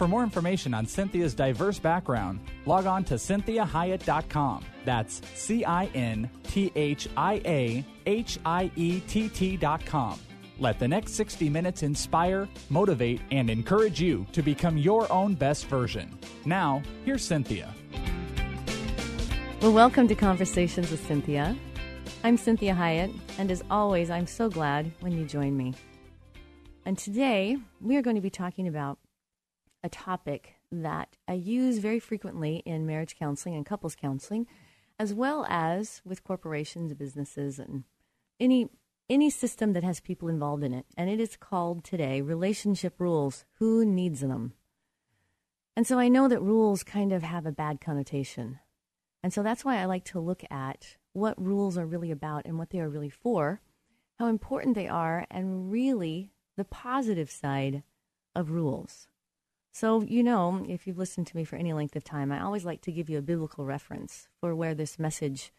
For more information on Cinthia's diverse background, log on to cinthiahiett.com. That's C I N T H I A H I E T T.com. Let the next 60 minutes inspire, motivate, and encourage you to become your own best version. Now, here's Cinthia. Well, welcome to Conversations with Cinthia. I'm Cinthia Hiett, and as always, I'm so glad when you join me. And today, we are going to be talking about a topic that I use very frequently in marriage counseling and couples counseling, as well as with corporations, businesses, and any any system that has people involved in it. And it is called today relationship rules. Who needs them? And so I know that rules kind of have a bad connotation. And so that's why I like to look at what rules are really about and what they are really for, how important they are, and really the positive side of rules. So, you know, if you've listened to me for any length of time, I always like to give you a biblical reference for where this message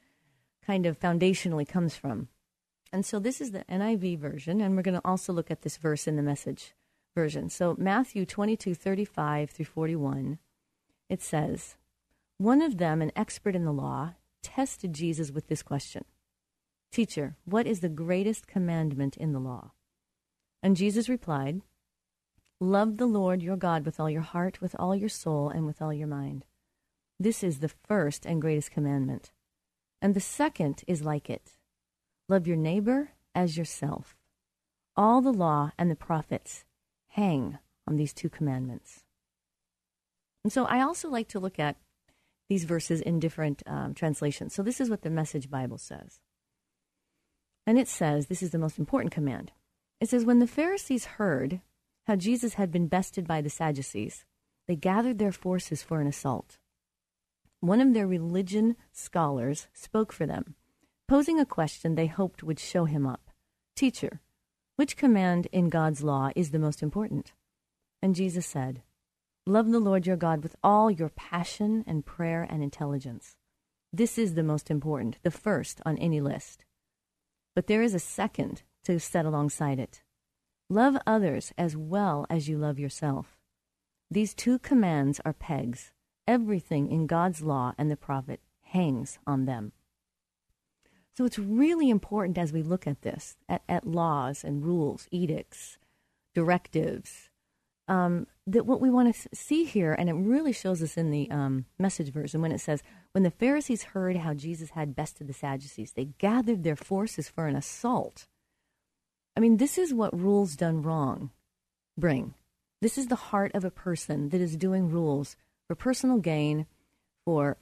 kind of foundationally comes from. And so this is the NIV version, and we're going to also look at this verse in the message version. So, Matthew 22 35 through 41, it says, One of them, an expert in the law, tested Jesus with this question Teacher, what is the greatest commandment in the law? And Jesus replied, Love the Lord your God with all your heart, with all your soul, and with all your mind. This is the first and greatest commandment. And the second is like it love your neighbor as yourself. All the law and the prophets hang on these two commandments. And so I also like to look at these verses in different um, translations. So this is what the Message Bible says. And it says, this is the most important command. It says, When the Pharisees heard how Jesus had been bested by the Sadducees, they gathered their forces for an assault. One of their religion scholars spoke for them posing a question they hoped would show him up. Teacher, which command in God's law is the most important? And Jesus said, Love the Lord your God with all your passion and prayer and intelligence. This is the most important, the first on any list. But there is a second to set alongside it. Love others as well as you love yourself. These two commands are pegs. Everything in God's law and the prophet hangs on them. So it's really important as we look at this, at, at laws and rules, edicts, directives, um, that what we want to see here, and it really shows us in the um, message version when it says, When the Pharisees heard how Jesus had bested the Sadducees, they gathered their forces for an assault. I mean, this is what rules done wrong bring. This is the heart of a person that is doing rules for personal gain, for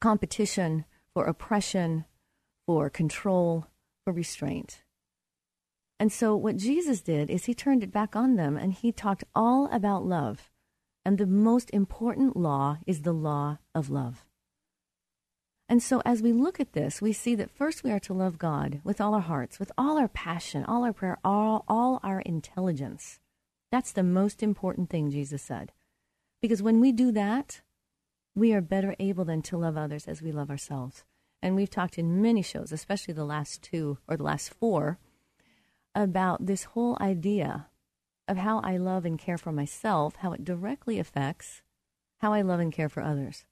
competition, for oppression, for control, for restraint. And so, what Jesus did is he turned it back on them and he talked all about love. And the most important law is the law of love. And so, as we look at this, we see that first we are to love God with all our hearts, with all our passion, all our prayer, all, all our intelligence. That's the most important thing, Jesus said. Because when we do that, we are better able then to love others as we love ourselves. And we've talked in many shows, especially the last two or the last four, about this whole idea of how I love and care for myself, how it directly affects how I love and care for others.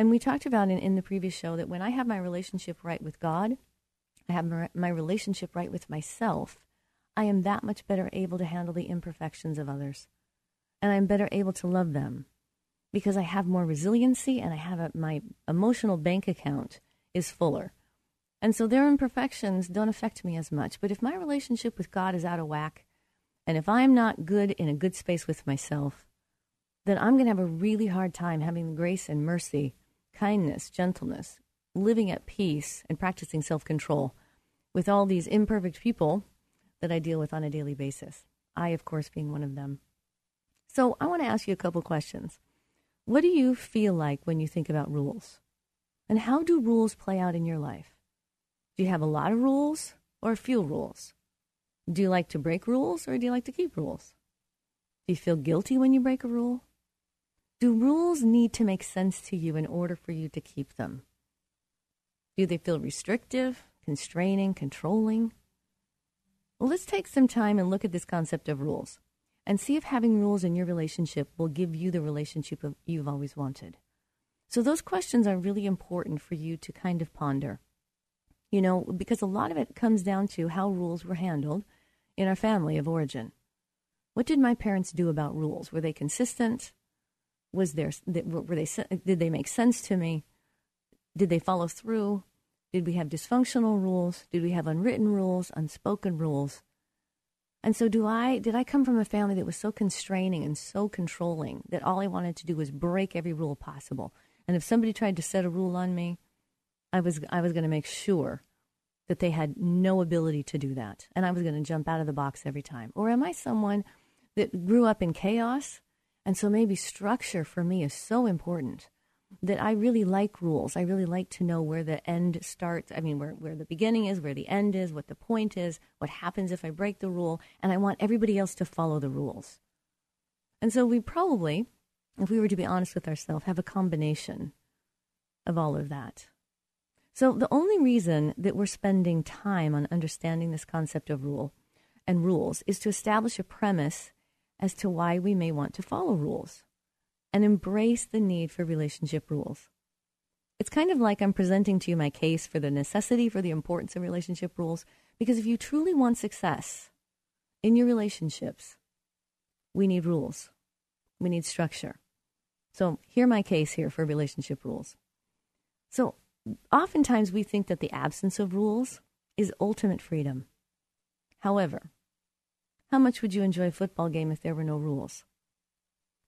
And we talked about in, in the previous show that when I have my relationship right with God, I have my, relationship right with myself, I am that much better able to handle the imperfections of others. And I'm better able to love them because I have more resiliency and I have a, my emotional bank account is fuller. And so their imperfections don't affect me as much. But if my relationship with God is out of whack, and if I'm not good in a good space with myself, then I'm going to have a really hard time having the grace and mercy, kindness, gentleness, living at peace, and practicing self control with all these imperfect people that I deal with on a daily basis. I, of course, being one of them. So I want to ask you a couple questions. What do you feel like when you think about rules? And how do rules play out in your life? Do you have a lot of rules or few rules? Do you like to break rules or do you like to keep rules? Do you feel guilty when you break a rule? Do rules need to make sense to you in order for you to keep them? Do they feel restrictive, constraining, controlling? Well, let's take some time and look at this concept of rules and see if having rules in your relationship will give you the relationship you've always wanted. So, those questions are really important for you to kind of ponder. You know, because a lot of it comes down to how rules were handled in our family of origin. What did my parents do about rules? Were they consistent? Was there were they did they make sense to me? Did they follow through? Did we have dysfunctional rules? Did we have unwritten rules, unspoken rules? And so do I did I come from a family that was so constraining and so controlling that all I wanted to do was break every rule possible. And if somebody tried to set a rule on me, I was I was going to make sure that they had no ability to do that. And I was going to jump out of the box every time. Or am I someone that grew up in chaos? And so maybe structure for me is so important that I really like rules. I really like to know where the end starts. I mean, where, where the beginning is, where the end is, what the point is, what happens if I break the rule. And I want everybody else to follow the rules. And so we probably, if we were to be honest with ourselves, have a combination of all of that. So the only reason that we're spending time on understanding this concept of rule and rules is to establish a premise as to why we may want to follow rules and embrace the need for relationship rules. It's kind of like I'm presenting to you my case for the necessity for the importance of relationship rules, because if you truly want success in your relationships, we need rules, we need structure. So, hear my case here for relationship rules. So, oftentimes we think that the absence of rules is ultimate freedom. However, how much would you enjoy a football game if there were no rules?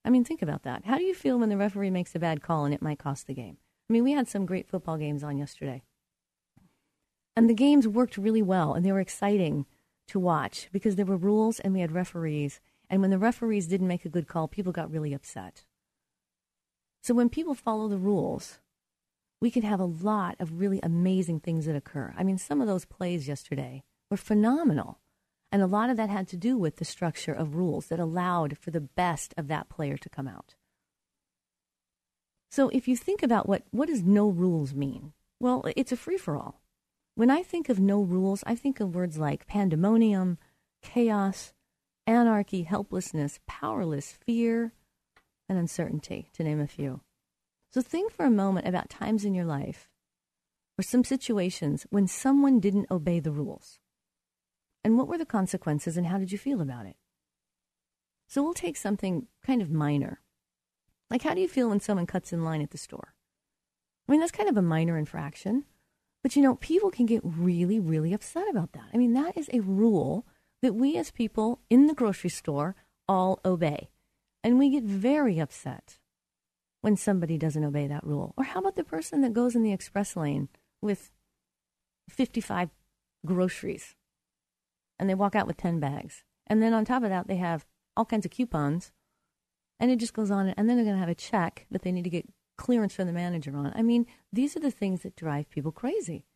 I mean, think about that. How do you feel when the referee makes a bad call and it might cost the game? I mean, we had some great football games on yesterday. And the games worked really well and they were exciting to watch because there were rules and we had referees. And when the referees didn't make a good call, people got really upset. So when people follow the rules, we can have a lot of really amazing things that occur. I mean, some of those plays yesterday were phenomenal. And a lot of that had to do with the structure of rules that allowed for the best of that player to come out. So if you think about what, what does no rules mean? Well, it's a free for all. When I think of no rules, I think of words like pandemonium, chaos, anarchy, helplessness, powerless, fear, and uncertainty, to name a few. So think for a moment about times in your life or some situations when someone didn't obey the rules. And what were the consequences and how did you feel about it? So we'll take something kind of minor. Like, how do you feel when someone cuts in line at the store? I mean, that's kind of a minor infraction. But you know, people can get really, really upset about that. I mean, that is a rule that we as people in the grocery store all obey. And we get very upset when somebody doesn't obey that rule. Or how about the person that goes in the express lane with 55 groceries and they walk out with 10 bags. And then on top of that, they have all kinds of coupons. And it just goes on. And then they're going to have a check that they need to get clearance from the manager on. I mean, these are the things that drive people crazy.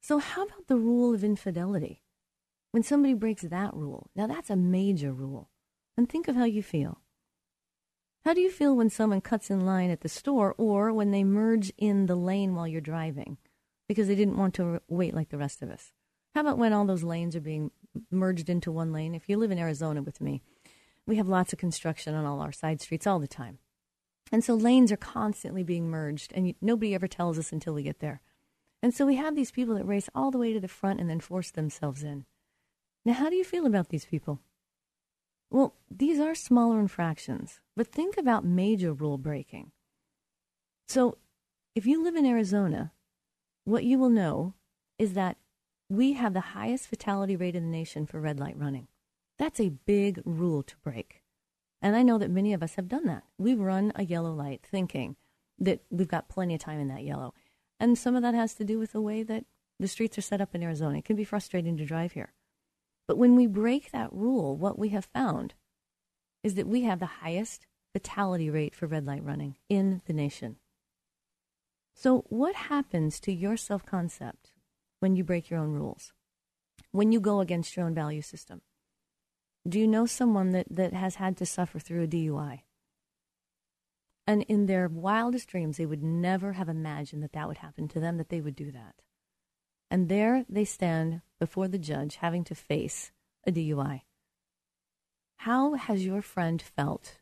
So, how about the rule of infidelity? When somebody breaks that rule, now that's a major rule. And think of how you feel. How do you feel when someone cuts in line at the store or when they merge in the lane while you're driving because they didn't want to wait like the rest of us? How about when all those lanes are being merged into one lane? If you live in Arizona with me, we have lots of construction on all our side streets all the time. And so lanes are constantly being merged, and nobody ever tells us until we get there. And so we have these people that race all the way to the front and then force themselves in. Now, how do you feel about these people? Well, these are smaller infractions, but think about major rule breaking. So, if you live in Arizona, what you will know is that we have the highest fatality rate in the nation for red light running. That's a big rule to break. And I know that many of us have done that. We've run a yellow light thinking that we've got plenty of time in that yellow. And some of that has to do with the way that the streets are set up in Arizona. It can be frustrating to drive here. But when we break that rule, what we have found is that we have the highest fatality rate for red light running in the nation. So, what happens to your self concept when you break your own rules? When you go against your own value system? Do you know someone that, that has had to suffer through a DUI? And in their wildest dreams, they would never have imagined that that would happen to them, that they would do that. And there they stand before the judge having to face a DUI. How has your friend felt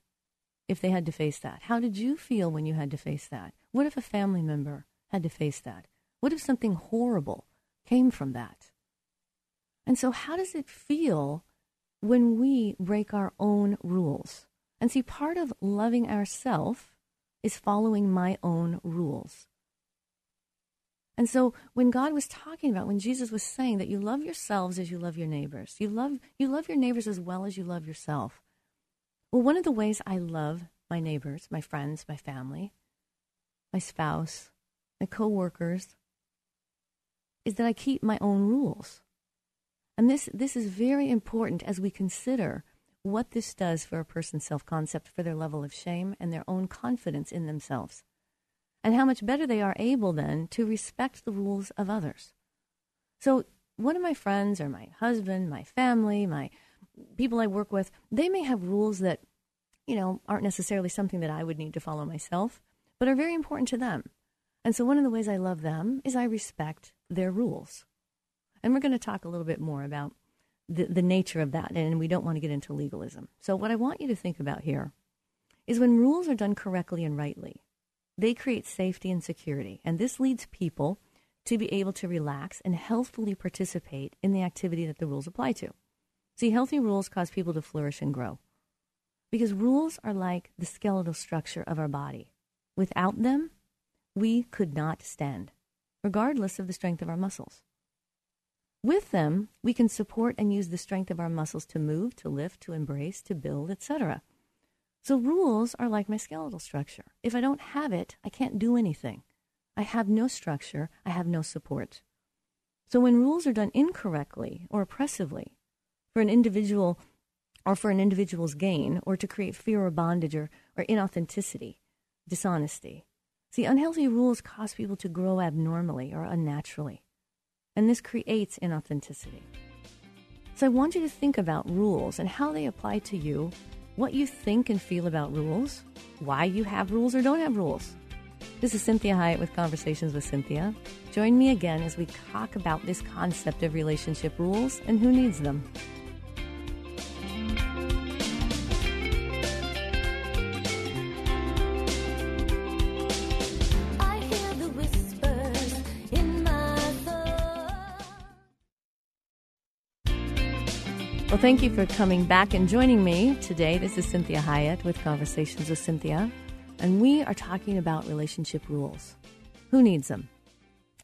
if they had to face that? How did you feel when you had to face that? What if a family member had to face that? What if something horrible came from that? And so, how does it feel when we break our own rules? And see, part of loving ourself is following my own rules. And so when God was talking about, when Jesus was saying that you love yourselves as you love your neighbors, you love, you love your neighbors as well as you love yourself. Well, one of the ways I love my neighbors, my friends, my family, my spouse, my coworkers, is that I keep my own rules. And this, this is very important as we consider what this does for a person's self concept, for their level of shame, and their own confidence in themselves and how much better they are able then to respect the rules of others. So, one of my friends or my husband, my family, my people I work with, they may have rules that, you know, aren't necessarily something that I would need to follow myself, but are very important to them. And so, one of the ways I love them is I respect their rules. And we're going to talk a little bit more about the, the nature of that, and we don't want to get into legalism. So, what I want you to think about here is when rules are done correctly and rightly, they create safety and security, and this leads people to be able to relax and healthfully participate in the activity that the rules apply to. See, healthy rules cause people to flourish and grow. Because rules are like the skeletal structure of our body. Without them, we could not stand, regardless of the strength of our muscles. With them, we can support and use the strength of our muscles to move, to lift, to embrace, to build, etc. So rules are like my skeletal structure. If I don't have it, I can't do anything. I have no structure, I have no support. So when rules are done incorrectly or oppressively for an individual or for an individual's gain or to create fear or bondage or, or inauthenticity, dishonesty. See, unhealthy rules cause people to grow abnormally or unnaturally. And this creates inauthenticity. So I want you to think about rules and how they apply to you what you think and feel about rules, why you have rules or don't have rules. This is Cinthia Hiett with Conversations with Cinthia. Join me again as we talk about this concept of relationship rules and who needs them. Thank you for coming back and joining me today. This is Cinthia Hiett with Conversations with Cinthia, and we are talking about relationship rules. Who needs them?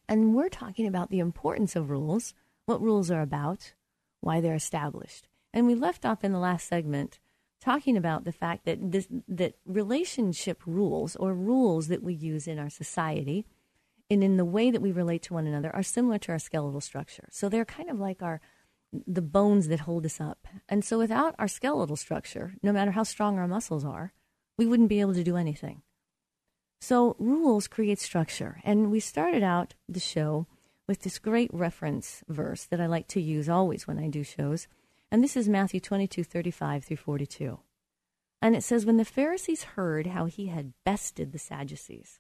And we're talking about the importance of rules, what rules are about, why they're established. And we left off in the last segment talking about the fact that this, that relationship rules or rules that we use in our society and in the way that we relate to one another are similar to our skeletal structure. So they're kind of like our the bones that hold us up. And so without our skeletal structure, no matter how strong our muscles are, we wouldn't be able to do anything. So rules create structure. And we started out the show with this great reference verse that I like to use always when I do shows. And this is Matthew 22, 35 through 42. And it says, When the Pharisees heard how he had bested the Sadducees,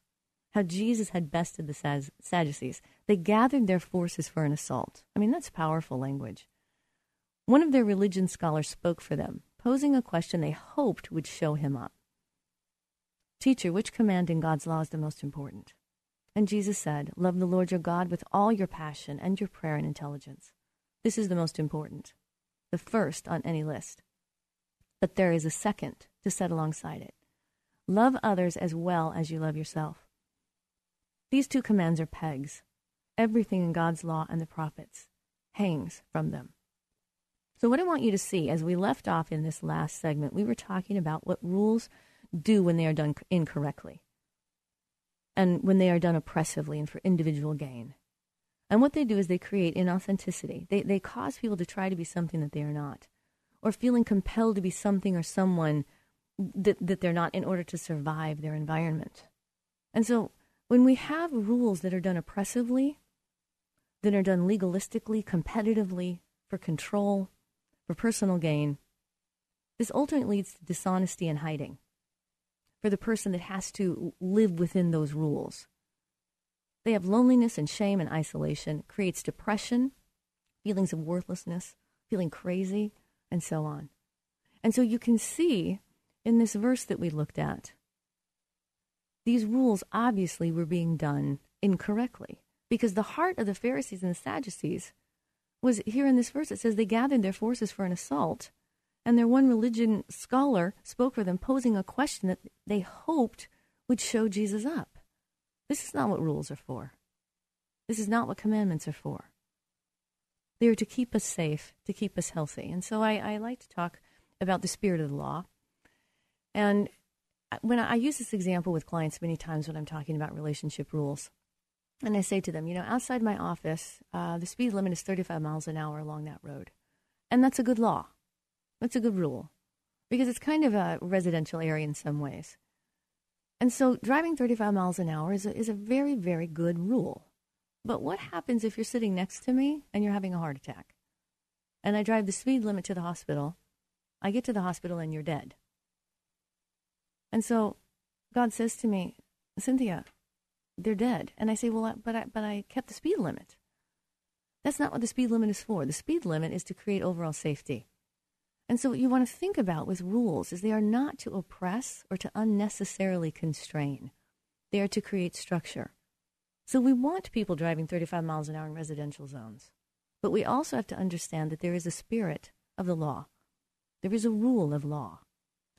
how Jesus had bested the Sadducees, they gathered their forces for an assault. I mean, that's powerful language. One of their religion scholars spoke for them, posing a question they hoped would show him up. Teacher, which command in God's law is the most important? And Jesus said, Love the Lord your God with all your passion and your prayer and intelligence. This is the most important, the first on any list. But there is a second to set alongside it love others as well as you love yourself. These two commands are pegs. Everything in God's law and the prophets hangs from them. So, what I want you to see as we left off in this last segment, we were talking about what rules do when they are done incorrectly and when they are done oppressively and for individual gain. And what they do is they create inauthenticity. They, they cause people to try to be something that they are not, or feeling compelled to be something or someone that, that they're not in order to survive their environment. And so when we have rules that are done oppressively, that are done legalistically, competitively, for control, for personal gain, this ultimately leads to dishonesty and hiding for the person that has to live within those rules. They have loneliness and shame and isolation, creates depression, feelings of worthlessness, feeling crazy, and so on. And so you can see in this verse that we looked at, these rules obviously were being done incorrectly because the heart of the Pharisees and the Sadducees was here in this verse. It says they gathered their forces for an assault and their one religion scholar spoke for them, posing a question that they hoped would show Jesus up. This is not what rules are for. This is not what commandments are for. They are to keep us safe, to keep us healthy. And so I, I like to talk about the spirit of the law. And when I, I use this example with clients many times when I'm talking about relationship rules, and I say to them, you know, outside my office, uh, the speed limit is 35 miles an hour along that road. And that's a good law. That's a good rule because it's kind of a residential area in some ways. And so driving 35 miles an hour is a, is a very, very good rule. But what happens if you're sitting next to me and you're having a heart attack? And I drive the speed limit to the hospital. I get to the hospital and you're dead. And so God says to me, Cinthia, they're dead. And I say, well, but I, but I kept the speed limit. That's not what the speed limit is for. The speed limit is to create overall safety. And so, what you want to think about with rules is they are not to oppress or to unnecessarily constrain, they are to create structure. So, we want people driving 35 miles an hour in residential zones, but we also have to understand that there is a spirit of the law, there is a rule of law.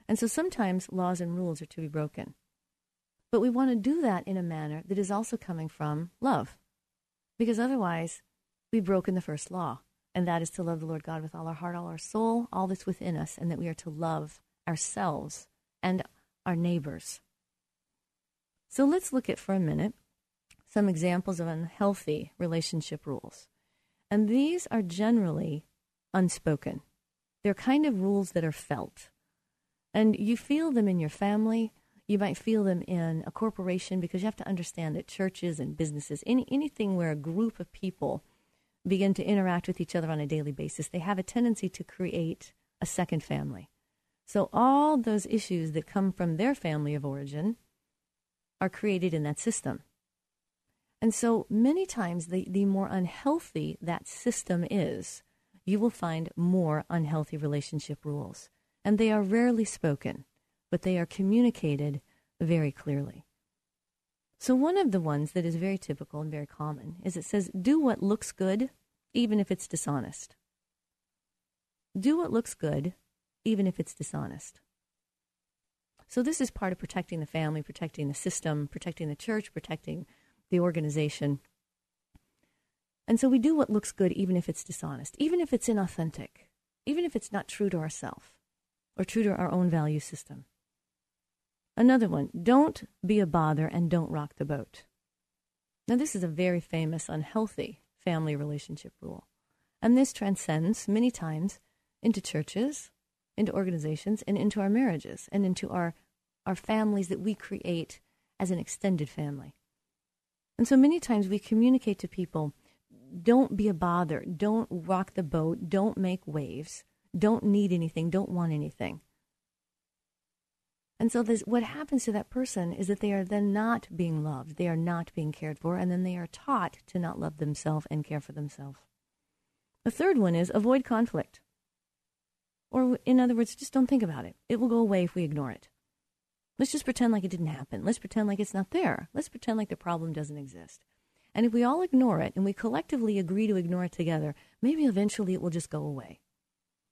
And so, sometimes laws and rules are to be broken. But we want to do that in a manner that is also coming from love, because otherwise, we've broken the first law and that is to love the Lord God with all our heart, all our soul, all that's within us, and that we are to love ourselves and our neighbors. So let's look at for a minute some examples of unhealthy relationship rules. And these are generally unspoken. They're kind of rules that are felt. And you feel them in your family. You might feel them in a corporation because you have to understand that churches and businesses, any, anything where a group of people begin to interact with each other on a daily basis, they have a tendency to create a second family. So all those issues that come from their family of origin are created in that system. And so many times, the, the more unhealthy that system is, you will find more unhealthy relationship rules. And they are rarely spoken, but they are communicated very clearly. So, one of the ones that is very typical and very common is it says, do what looks good, even if it's dishonest. Do what looks good, even if it's dishonest. So, this is part of protecting the family, protecting the system, protecting the church, protecting the organization. And so, we do what looks good, even if it's dishonest, even if it's inauthentic, even if it's not true to ourselves or true to our own value system. Another one don't be a bother and don't rock the boat. Now, this is a very famous unhealthy family relationship rule. And this transcends many times into churches, into organizations, and into our marriages, and into our, our families that we create as an extended family. And so many times we communicate to people don't be a bother, don't rock the boat, don't make waves, don't need anything, don't want anything. And so this, what happens to that person is that they are then not being loved, they are not being cared for, and then they are taught to not love themselves and care for themselves. The third one is avoid conflict. Or, in other words, just don't think about it. It will go away if we ignore it. Let's just pretend like it didn't happen. Let's pretend like it's not there. Let's pretend like the problem doesn't exist. And if we all ignore it and we collectively agree to ignore it together, maybe eventually it will just go away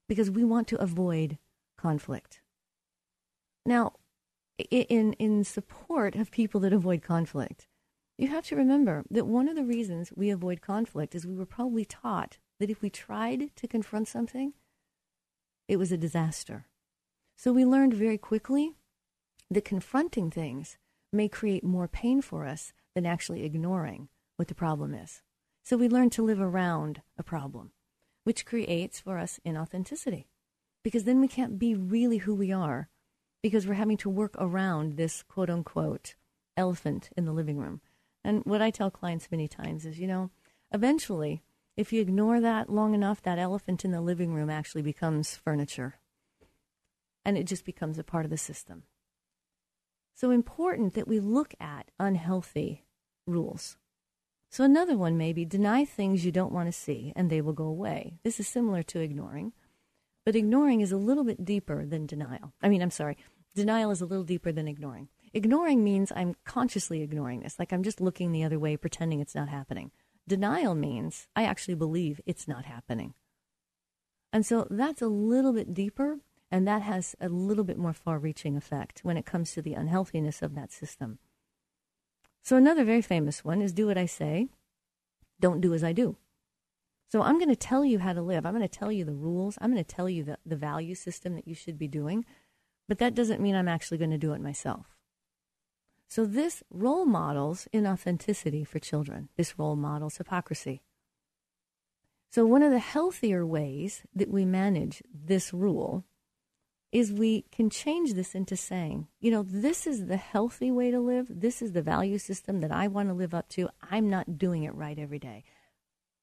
because we want to avoid conflict. Now, in in support of people that avoid conflict. You have to remember that one of the reasons we avoid conflict is we were probably taught that if we tried to confront something, it was a disaster. So we learned very quickly that confronting things may create more pain for us than actually ignoring what the problem is. So we learn to live around a problem, which creates for us inauthenticity. Because then we can't be really who we are because we're having to work around this quote unquote elephant in the living room. And what I tell clients many times is, you know, eventually, if you ignore that long enough, that elephant in the living room actually becomes furniture. And it just becomes a part of the system. So important that we look at unhealthy rules. So another one may be deny things you don't want to see and they will go away. This is similar to ignoring, but ignoring is a little bit deeper than denial. I mean, I'm sorry, denial is a little deeper than ignoring. Ignoring means I'm consciously ignoring this, like I'm just looking the other way, pretending it's not happening. Denial means I actually believe it's not happening. And so that's a little bit deeper, and that has a little bit more far reaching effect when it comes to the unhealthiness of that system. So, another very famous one is do what I say, don't do as I do. So, I'm going to tell you how to live. I'm going to tell you the rules. I'm going to tell you the, the value system that you should be doing. But that doesn't mean I'm actually going to do it myself. So, this role models inauthenticity for children. This role models hypocrisy. So, one of the healthier ways that we manage this rule is we can change this into saying, you know, this is the healthy way to live. This is the value system that I want to live up to. I'm not doing it right every day.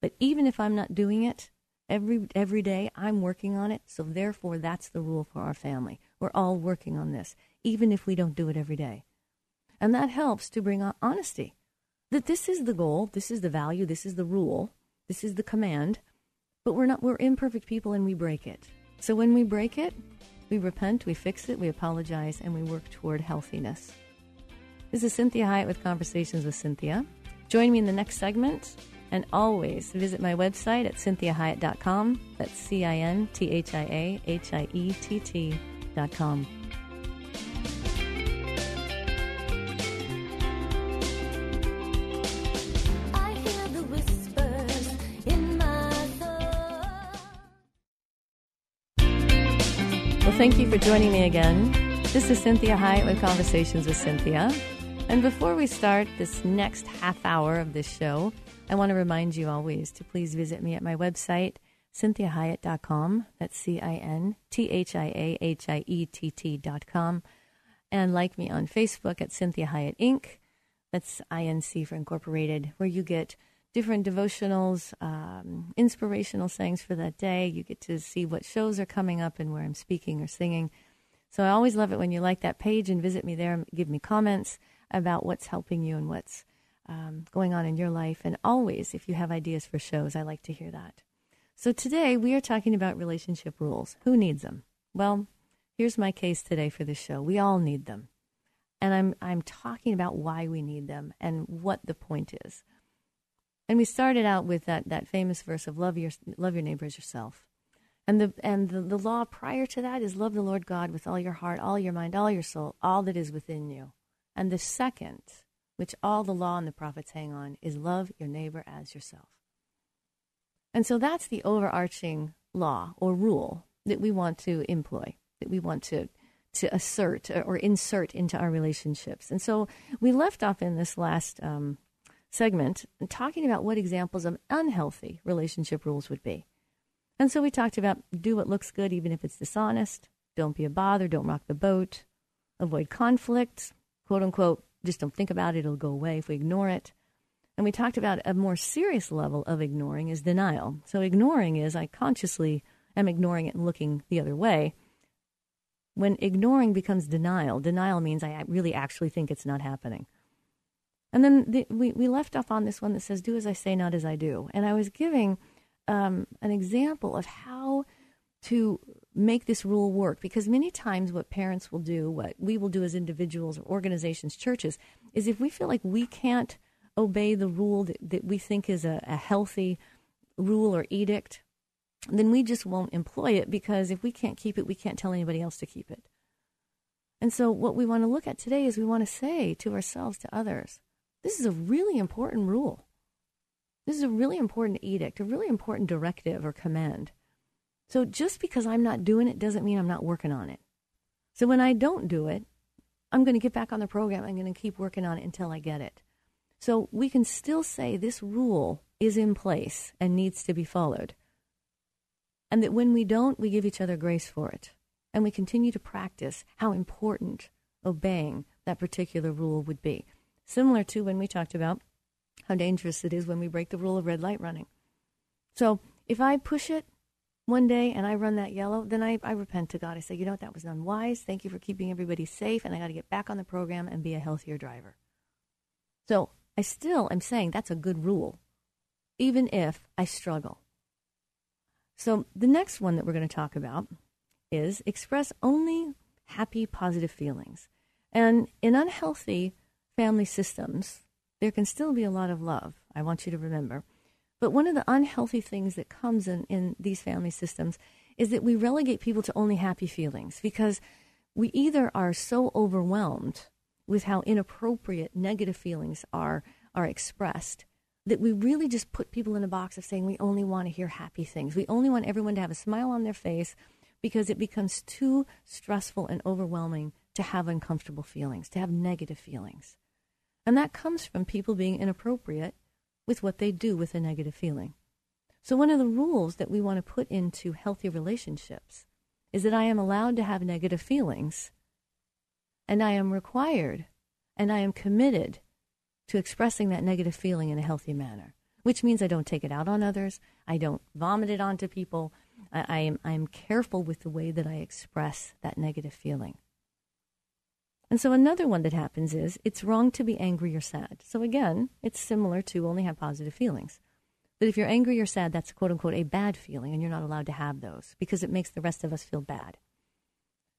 But even if I'm not doing it every every day, I'm working on it. So therefore that's the rule for our family. We're all working on this, even if we don't do it every day. And that helps to bring on honesty. That this is the goal, this is the value, this is the rule, this is the command, but we're not we're imperfect people and we break it. So when we break it, we repent, we fix it, we apologize, and we work toward healthiness. This is Cinthia Hiett with Conversations with Cinthia. Join me in the next segment, and always visit my website at cinthiahiett.com. That's C I N T H I A H I E T T.com. Well, thank you for joining me again. This is Cinthia Hiett with Conversations with Cinthia. And before we start this next half hour of this show, I want to remind you always to please visit me at my website, cinthiahiett.com. That's C I N T H I A H I E T T.com. And like me on Facebook at Cinthia Hiett Inc. That's INC for Incorporated, where you get different devotionals, um, inspirational sayings for that day. You get to see what shows are coming up and where I'm speaking or singing. So I always love it when you like that page and visit me there and give me comments about what's helping you and what's um, going on in your life. And always, if you have ideas for shows, I like to hear that. So today we are talking about relationship rules. Who needs them? Well, here's my case today for the show. We all need them. And I'm, I'm talking about why we need them and what the point is. And we started out with that, that famous verse of love your, love your neighbor as yourself. And, the, and the, the law prior to that is love the Lord God with all your heart, all your mind, all your soul, all that is within you. And the second, which all the law and the prophets hang on, is love your neighbor as yourself. And so that's the overarching law or rule that we want to employ, that we want to, to assert or insert into our relationships. And so we left off in this last um, segment talking about what examples of unhealthy relationship rules would be. And so we talked about do what looks good even if it's dishonest, don't be a bother, don't rock the boat, avoid conflict, quote unquote, just don't think about it, it'll go away if we ignore it. And we talked about a more serious level of ignoring is denial. So ignoring is I consciously am ignoring it and looking the other way. When ignoring becomes denial, denial means I really actually think it's not happening. And then the, we, we left off on this one that says, Do as I say, not as I do. And I was giving um, an example of how to make this rule work because many times what parents will do, what we will do as individuals or organizations, churches, is if we feel like we can't obey the rule that, that we think is a, a healthy rule or edict, then we just won't employ it because if we can't keep it, we can't tell anybody else to keep it. And so, what we want to look at today is we want to say to ourselves, to others, This is a really important rule. This is a really important edict, a really important directive or command. So just because I'm not doing it doesn't mean I'm not working on it. So when I don't do it, I'm going to get back on the program. I'm going to keep working on it until I get it. So we can still say this rule is in place and needs to be followed. And that when we don't, we give each other grace for it. And we continue to practice how important obeying that particular rule would be. Similar to when we talked about how dangerous it is when we break the rule of red light running. So if I push it one day and I run that yellow, then I, I repent to God. I say, you know what, that was unwise. Thank you for keeping everybody safe, and I got to get back on the program and be a healthier driver. So I still am saying that's a good rule, even if I struggle. So the next one that we're going to talk about is express only happy, positive feelings. And in unhealthy family systems, there can still be a lot of love. I want you to remember. But one of the unhealthy things that comes in, in these family systems is that we relegate people to only happy feelings because we either are so overwhelmed with how inappropriate negative feelings are are expressed that we really just put people in a box of saying we only want to hear happy things. We only want everyone to have a smile on their face because it becomes too stressful and overwhelming to have uncomfortable feelings, to have negative feelings. And that comes from people being inappropriate with what they do with a negative feeling. So, one of the rules that we want to put into healthy relationships is that I am allowed to have negative feelings, and I am required and I am committed to expressing that negative feeling in a healthy manner, which means I don't take it out on others, I don't vomit it onto people. I, I am I am careful with the way that I express that negative feeling. And so another one that happens is it's wrong to be angry or sad. So again, it's similar to only have positive feelings. But if you're angry or sad, that's quote unquote a bad feeling, and you're not allowed to have those because it makes the rest of us feel bad.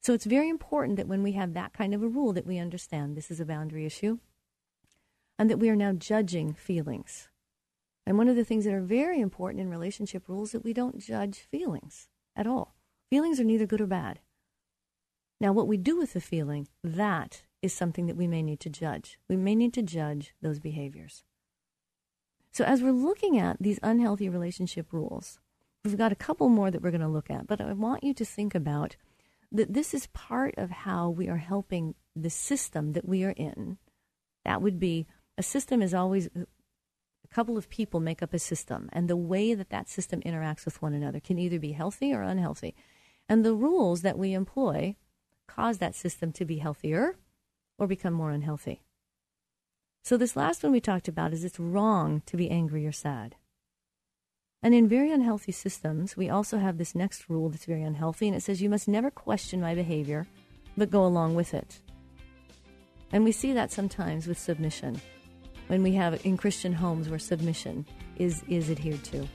So it's very important that when we have that kind of a rule that we understand this is a boundary issue and that we are now judging feelings. And one of the things that are very important in relationship rules is that we don't judge feelings at all. Feelings are neither good or bad. Now, what we do with the feeling, that is something that we may need to judge. We may need to judge those behaviors. So, as we're looking at these unhealthy relationship rules, we've got a couple more that we're going to look at, but I want you to think about that this is part of how we are helping the system that we are in. That would be a system is always a couple of people make up a system, and the way that that system interacts with one another can either be healthy or unhealthy. And the rules that we employ cause that system to be healthier or become more unhealthy. So, this last one we talked about is it's wrong to be angry or sad. And in very unhealthy systems, we also have this next rule that's very unhealthy, and it says you must never question my behavior, but go along with it. And we see that sometimes with submission, when we have in Christian homes where submission is, is adhered to.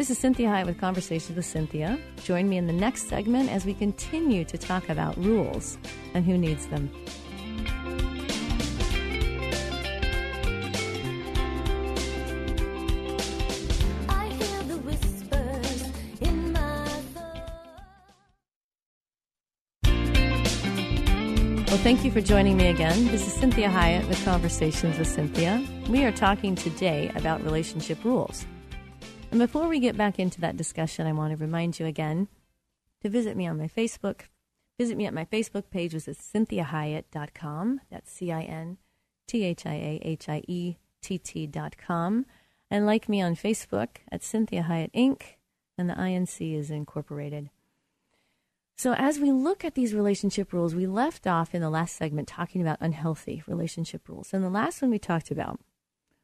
This is Cinthia Hiett with Conversations with Cinthia. Join me in the next segment as we continue to talk about rules and who needs them. Well, thank you for joining me again. This is Cinthia Hiett with Conversations with Cinthia. We are talking today about relationship rules. And before we get back into that discussion, I want to remind you again to visit me on my Facebook. Visit me at my Facebook page, which is cinthiahiett.com. That's C I N T H I A H I E T T.com. And like me on Facebook at Cinthia Hiett Inc., and the INC is incorporated. So, as we look at these relationship rules, we left off in the last segment talking about unhealthy relationship rules. And the last one we talked about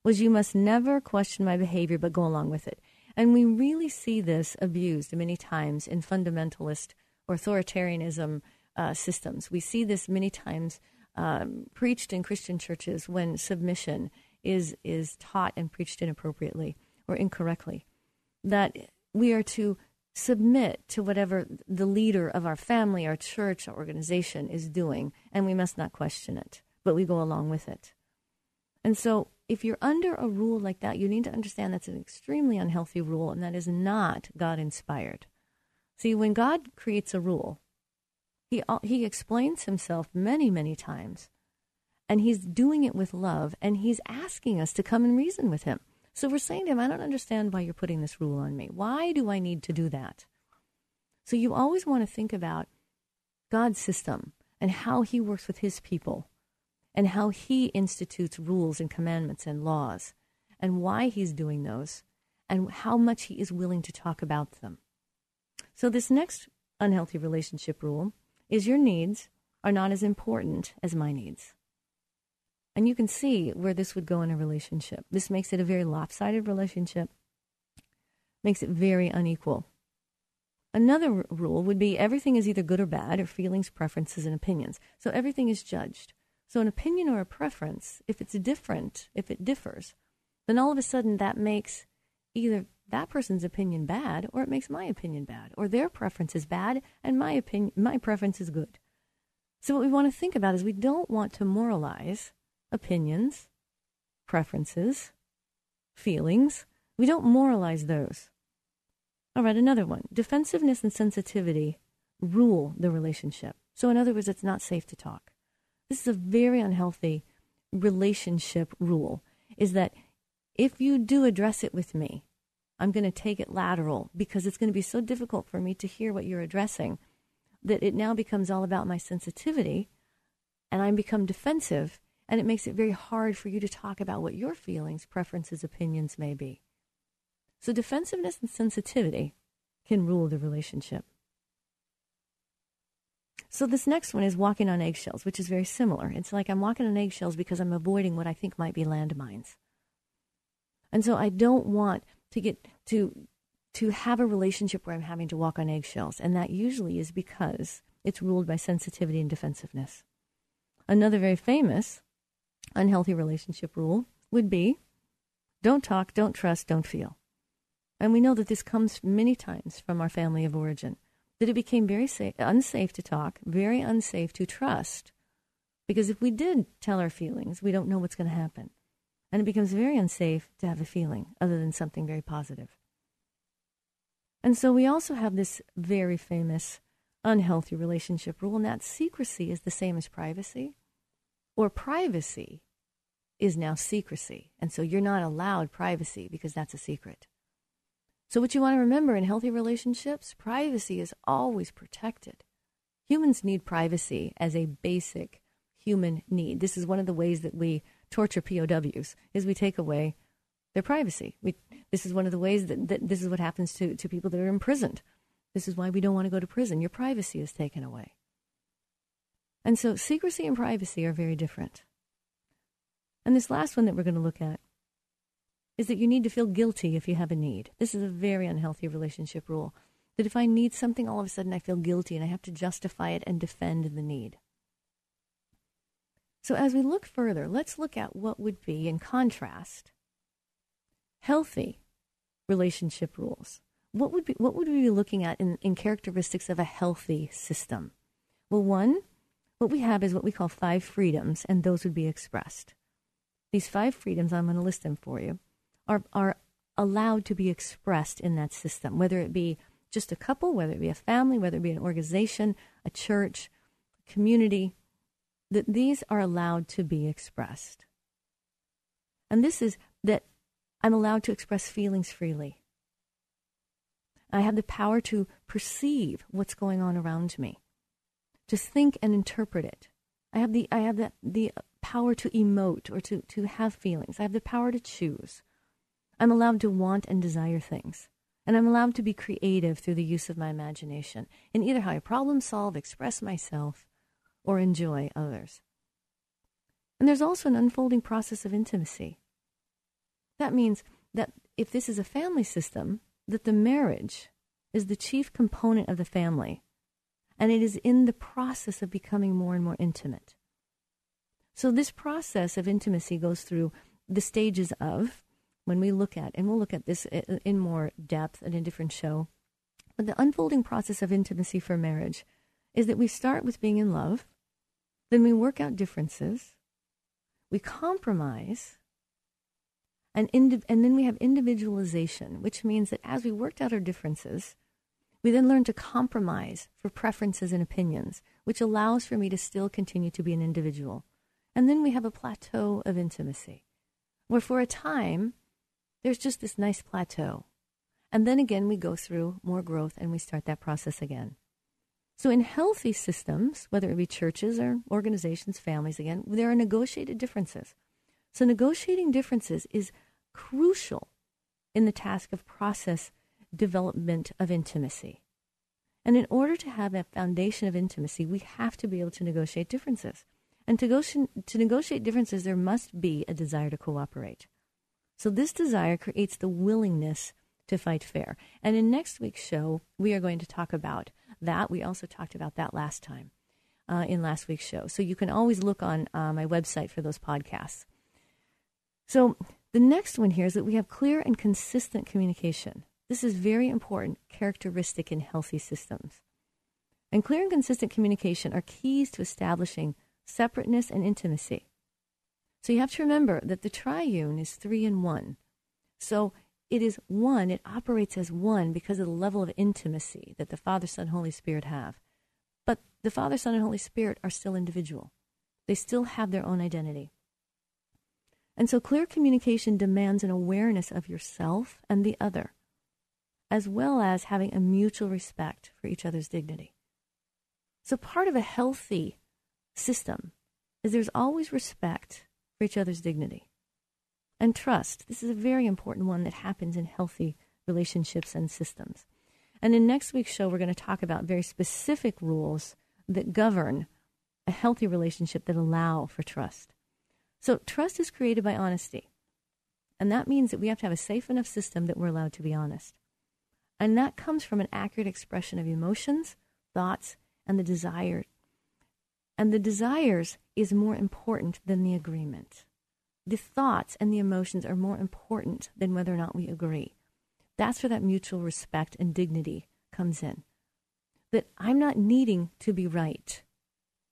was you must never question my behavior, but go along with it. And we really see this abused many times in fundamentalist authoritarianism uh, systems. We see this many times um, preached in Christian churches when submission is is taught and preached inappropriately or incorrectly. That we are to submit to whatever the leader of our family, our church, our organization is doing, and we must not question it, but we go along with it. And so if you're under a rule like that, you need to understand that's an extremely unhealthy rule and that is not God inspired. See, when God creates a rule, he, uh, he explains himself many, many times. And he's doing it with love, and he's asking us to come and reason with him. So we're saying to him, I don't understand why you're putting this rule on me. Why do I need to do that? So you always want to think about God's system and how he works with his people and how he institutes rules and commandments and laws and why he's doing those and how much he is willing to talk about them. So, this next unhealthy relationship rule is your needs are not as important as my needs. And you can see where this would go in a relationship. This makes it a very lopsided relationship, makes it very unequal. Another r- rule would be everything is either good or bad, or feelings, preferences, and opinions. So everything is judged. So an opinion or a preference, if it's different, if it differs, then all of a sudden that makes either that person's opinion bad or it makes my opinion bad or their preference is bad and my opinion my preference is good. So what we want to think about is we don't want to moralize opinions, preferences, feelings. We don't moralize those. All right, another one. Defensiveness and sensitivity rule the relationship. So in other words, it's not safe to talk. This is a very unhealthy relationship rule is that if you do address it with me, I'm going to take it lateral because it's going to be so difficult for me to hear what you're addressing that it now becomes all about my sensitivity and I become defensive and it makes it very hard for you to talk about what your feelings, preferences, opinions may be. So defensiveness and sensitivity can rule the relationship. So this next one is walking on eggshells, which is very similar. It's like I'm walking on eggshells because I'm avoiding what I think might be landmines. And so I don't want to get to to have a relationship where I'm having to walk on eggshells, and that usually is because it's ruled by sensitivity and defensiveness. Another very famous unhealthy relationship rule would be don't talk, don't trust, don't feel. And we know that this comes many times from our family of origin, that it became very safe, unsafe to talk, very unsafe to trust. Because if we did tell our feelings, we don't know what's going to happen. And it becomes very unsafe to have a feeling other than something very positive. And so we also have this very famous unhealthy relationship rule, and that secrecy is the same as privacy, or privacy is now secrecy. And so you're not allowed privacy because that's a secret. So, what you want to remember in healthy relationships, privacy is always protected. Humans need privacy as a basic human need. This is one of the ways that we torture POWs is we take away their privacy. We, this is one of the ways that, that this is what happens to, to people that are imprisoned. This is why we don't want to go to prison. Your privacy is taken away. And so secrecy and privacy are very different. And this last one that we're going to look at is that you need to feel guilty if you have a need. This is a very unhealthy relationship rule. That if I need something, all of a sudden I feel guilty and I have to justify it and defend the need. So, as we look further, let's look at what would be, in contrast, healthy relationship rules. What would, be, what would we be looking at in, in characteristics of a healthy system? Well, one, what we have is what we call five freedoms, and those would be expressed. These five freedoms, I'm going to list them for you are, are allowed to be expressed in that system, whether it be just a couple, whether it be a family, whether it be an organization, a church, community, that these are allowed to be expressed. And this is that I'm allowed to express feelings freely. I have the power to perceive what's going on around me, to think and interpret it. I have the I have the, the power to emote or to, to have feelings. I have the power to choose. I'm allowed to want and desire things. And I'm allowed to be creative through the use of my imagination in either how I problem solve, express myself, or enjoy others. And there's also an unfolding process of intimacy. That means that if this is a family system, that the marriage is the chief component of the family, and it is in the process of becoming more and more intimate. So, this process of intimacy goes through the stages of when we look at, and we'll look at this in more depth in a different show, but the unfolding process of intimacy for marriage is that we start with being in love, then we work out differences, we compromise, and, and then we have individualization, which means that as we worked out our differences, we then learn to compromise for preferences and opinions, which allows for me to still continue to be an individual. And then we have a plateau of intimacy, where for a time, there's just this nice plateau. And then again, we go through more growth and we start that process again. So, in healthy systems, whether it be churches or organizations, families, again, there are negotiated differences. So, negotiating differences is crucial in the task of process development of intimacy. And in order to have a foundation of intimacy, we have to be able to negotiate differences. And to, go- to negotiate differences, there must be a desire to cooperate. So, this desire creates the willingness to fight fair. And in next week's show, we are going to talk about that. We also talked about that last time uh, in last week's show. So you can always look on uh, my website for those podcasts. So the next one here is that we have clear and consistent communication. This is very important characteristic in healthy systems. And clear and consistent communication are keys to establishing separateness and intimacy. So you have to remember that the triune is three in one. So it is one, it operates as one because of the level of intimacy that the Father, Son, Holy Spirit have. But the Father, Son, and Holy Spirit are still individual, they still have their own identity. And so clear communication demands an awareness of yourself and the other, as well as having a mutual respect for each other's dignity. So part of a healthy system is there's always respect for each other's dignity. And trust. This is a very important one that happens in healthy relationships and systems. And in next week's show, we're going to talk about very specific rules that govern a healthy relationship that allow for trust. So, trust is created by honesty. And that means that we have to have a safe enough system that we're allowed to be honest. And that comes from an accurate expression of emotions, thoughts, and the desire. And the desires is more important than the agreement the thoughts and the emotions are more important than whether or not we agree. That's where that mutual respect and dignity comes in. That I'm not needing to be right.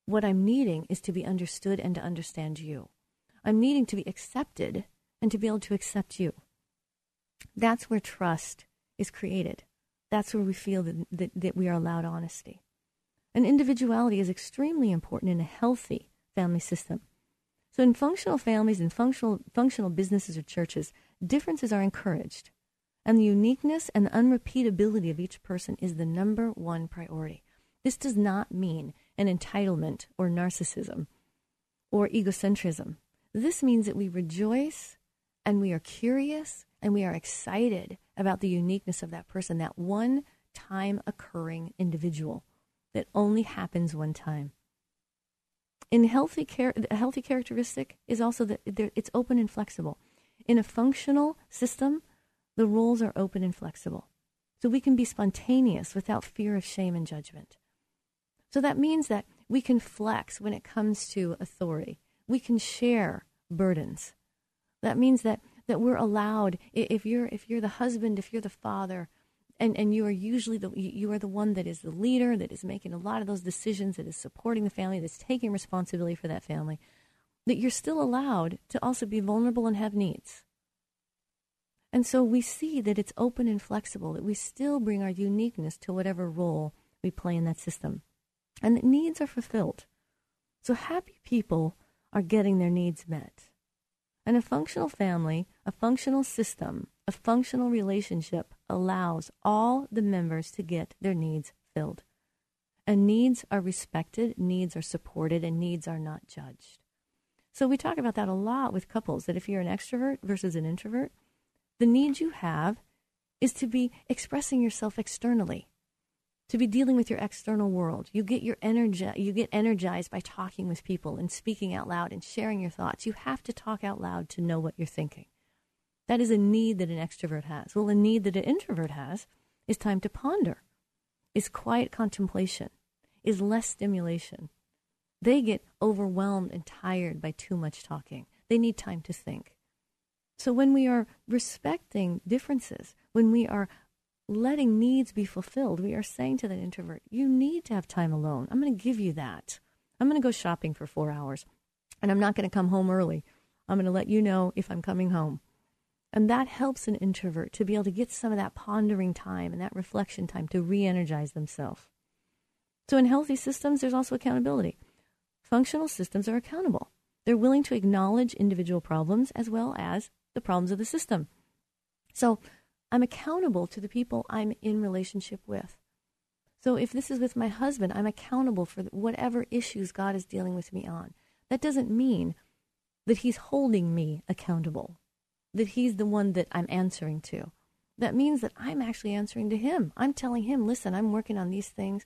What I'm needing is to be understood and to understand you. I'm needing to be accepted and to be able to accept you. That's where trust is created. That's where we feel that, that, that we are allowed honesty. And individuality is extremely important in a healthy family system so in functional families and functional, functional businesses or churches, differences are encouraged. And the uniqueness and the unrepeatability of each person is the number one priority. This does not mean an entitlement or narcissism or egocentrism. This means that we rejoice and we are curious and we are excited about the uniqueness of that person, that one time occurring individual that only happens one time in healthy care, a healthy characteristic is also that it's open and flexible. In a functional system, the rules are open and flexible. So we can be spontaneous without fear of shame and judgment. So that means that we can flex when it comes to authority. We can share burdens. That means that, that we're allowed, if you're, if you're the husband, if you're the father, and and you are usually the you are the one that is the leader that is making a lot of those decisions that is supporting the family that's taking responsibility for that family that you're still allowed to also be vulnerable and have needs. And so we see that it's open and flexible that we still bring our uniqueness to whatever role we play in that system. And that needs are fulfilled. So happy people are getting their needs met. And a functional family a functional system a functional relationship allows all the members to get their needs filled. And needs are respected, needs are supported, and needs are not judged. So we talk about that a lot with couples that if you're an extrovert versus an introvert, the need you have is to be expressing yourself externally, to be dealing with your external world. You get your energy, you get energized by talking with people and speaking out loud and sharing your thoughts. You have to talk out loud to know what you're thinking. That is a need that an extrovert has. Well, a need that an introvert has is time to ponder, is quiet contemplation, is less stimulation. They get overwhelmed and tired by too much talking. They need time to think. So when we are respecting differences, when we are letting needs be fulfilled, we are saying to that introvert, you need to have time alone. I'm going to give you that. I'm going to go shopping for four hours and I'm not going to come home early. I'm going to let you know if I'm coming home. And that helps an introvert to be able to get some of that pondering time and that reflection time to re energize themselves. So, in healthy systems, there's also accountability. Functional systems are accountable. They're willing to acknowledge individual problems as well as the problems of the system. So I'm accountable to the people I'm in relationship with. So if this is with my husband, I'm accountable for whatever issues God is dealing with me on. That doesn't mean that he's holding me accountable, that he's the one that I'm answering to. That means that I'm actually answering to him. I'm telling him, listen, I'm working on these things.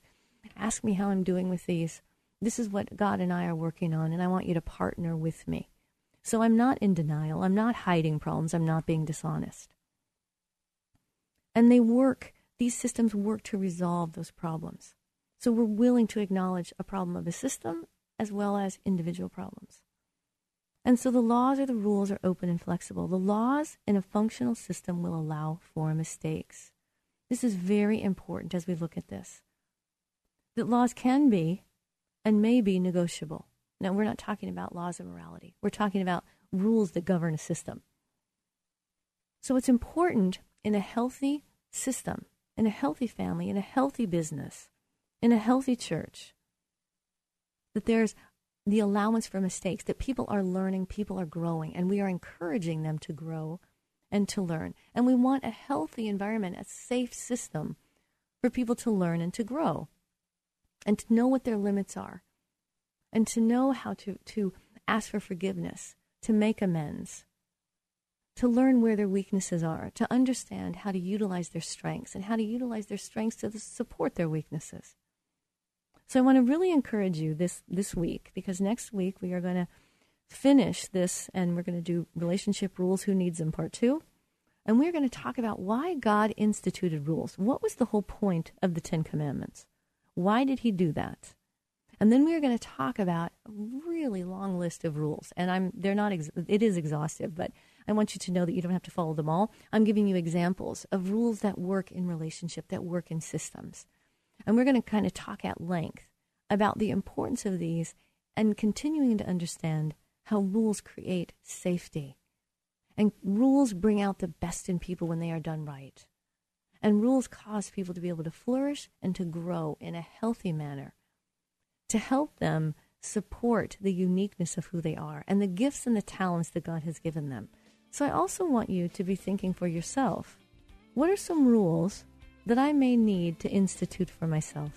Ask me how I'm doing with these. This is what God and I are working on, and I want you to partner with me. So I'm not in denial. I'm not hiding problems. I'm not being dishonest. And they work these systems work to resolve those problems. So we're willing to acknowledge a problem of a system as well as individual problems. And so the laws or the rules are open and flexible. The laws in a functional system will allow for mistakes. This is very important as we look at this. That laws can be and may be negotiable. Now, we're not talking about laws of morality, we're talking about rules that govern a system. So it's important in a healthy system in a healthy family, in a healthy business, in a healthy church, that there's the allowance for mistakes, that people are learning, people are growing, and we are encouraging them to grow and to learn. And we want a healthy environment, a safe system for people to learn and to grow and to know what their limits are and to know how to, to ask for forgiveness, to make amends, to learn where their weaknesses are, to understand how to utilize their strengths and how to utilize their strengths to support their weaknesses. So I want to really encourage you this this week because next week we are going to finish this and we're going to do relationship rules who needs them part 2 and we're going to talk about why God instituted rules. What was the whole point of the 10 commandments? Why did he do that? And then we are going to talk about a really long list of rules and I'm they're not ex- it is exhaustive but I want you to know that you don't have to follow them all. I'm giving you examples of rules that work in relationship, that work in systems. And we're going to kind of talk at length about the importance of these and continuing to understand how rules create safety. And rules bring out the best in people when they are done right. And rules cause people to be able to flourish and to grow in a healthy manner, to help them support the uniqueness of who they are and the gifts and the talents that God has given them. So I also want you to be thinking for yourself what are some rules that I may need to institute for myself?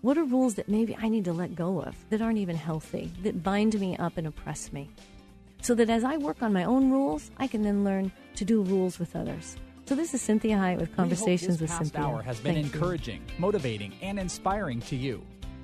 What are rules that maybe I need to let go of that aren't even healthy, that bind me up and oppress me? So that as I work on my own rules, I can then learn to do rules with others. So this is Cinthia Hiett with Conversations with Cinthia. hour has been Thank encouraging, you. motivating, and inspiring to you.